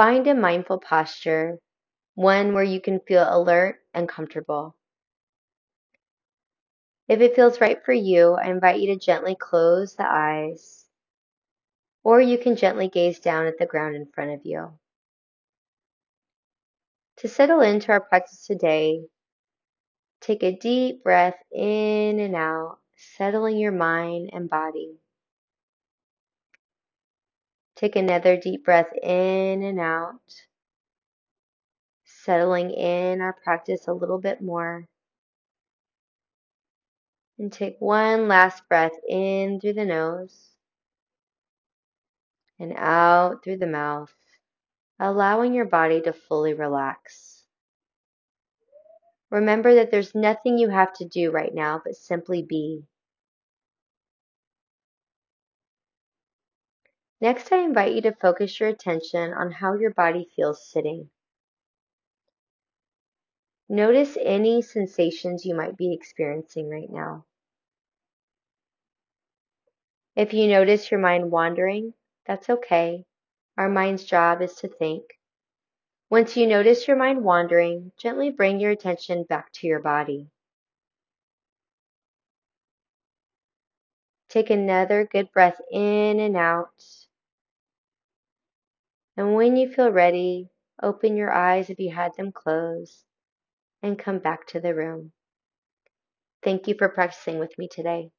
Find a mindful posture, one where you can feel alert and comfortable. If it feels right for you, I invite you to gently close the eyes, or you can gently gaze down at the ground in front of you. To settle into our practice today, take a deep breath in and out, settling your mind and body. Take another deep breath in and out, settling in our practice a little bit more. And take one last breath in through the nose and out through the mouth, allowing your body to fully relax. Remember that there's nothing you have to do right now but simply be. Next, I invite you to focus your attention on how your body feels sitting. Notice any sensations you might be experiencing right now. If you notice your mind wandering, that's okay. Our mind's job is to think. Once you notice your mind wandering, gently bring your attention back to your body. Take another good breath in and out. And when you feel ready, open your eyes if you had them closed and come back to the room. Thank you for practicing with me today.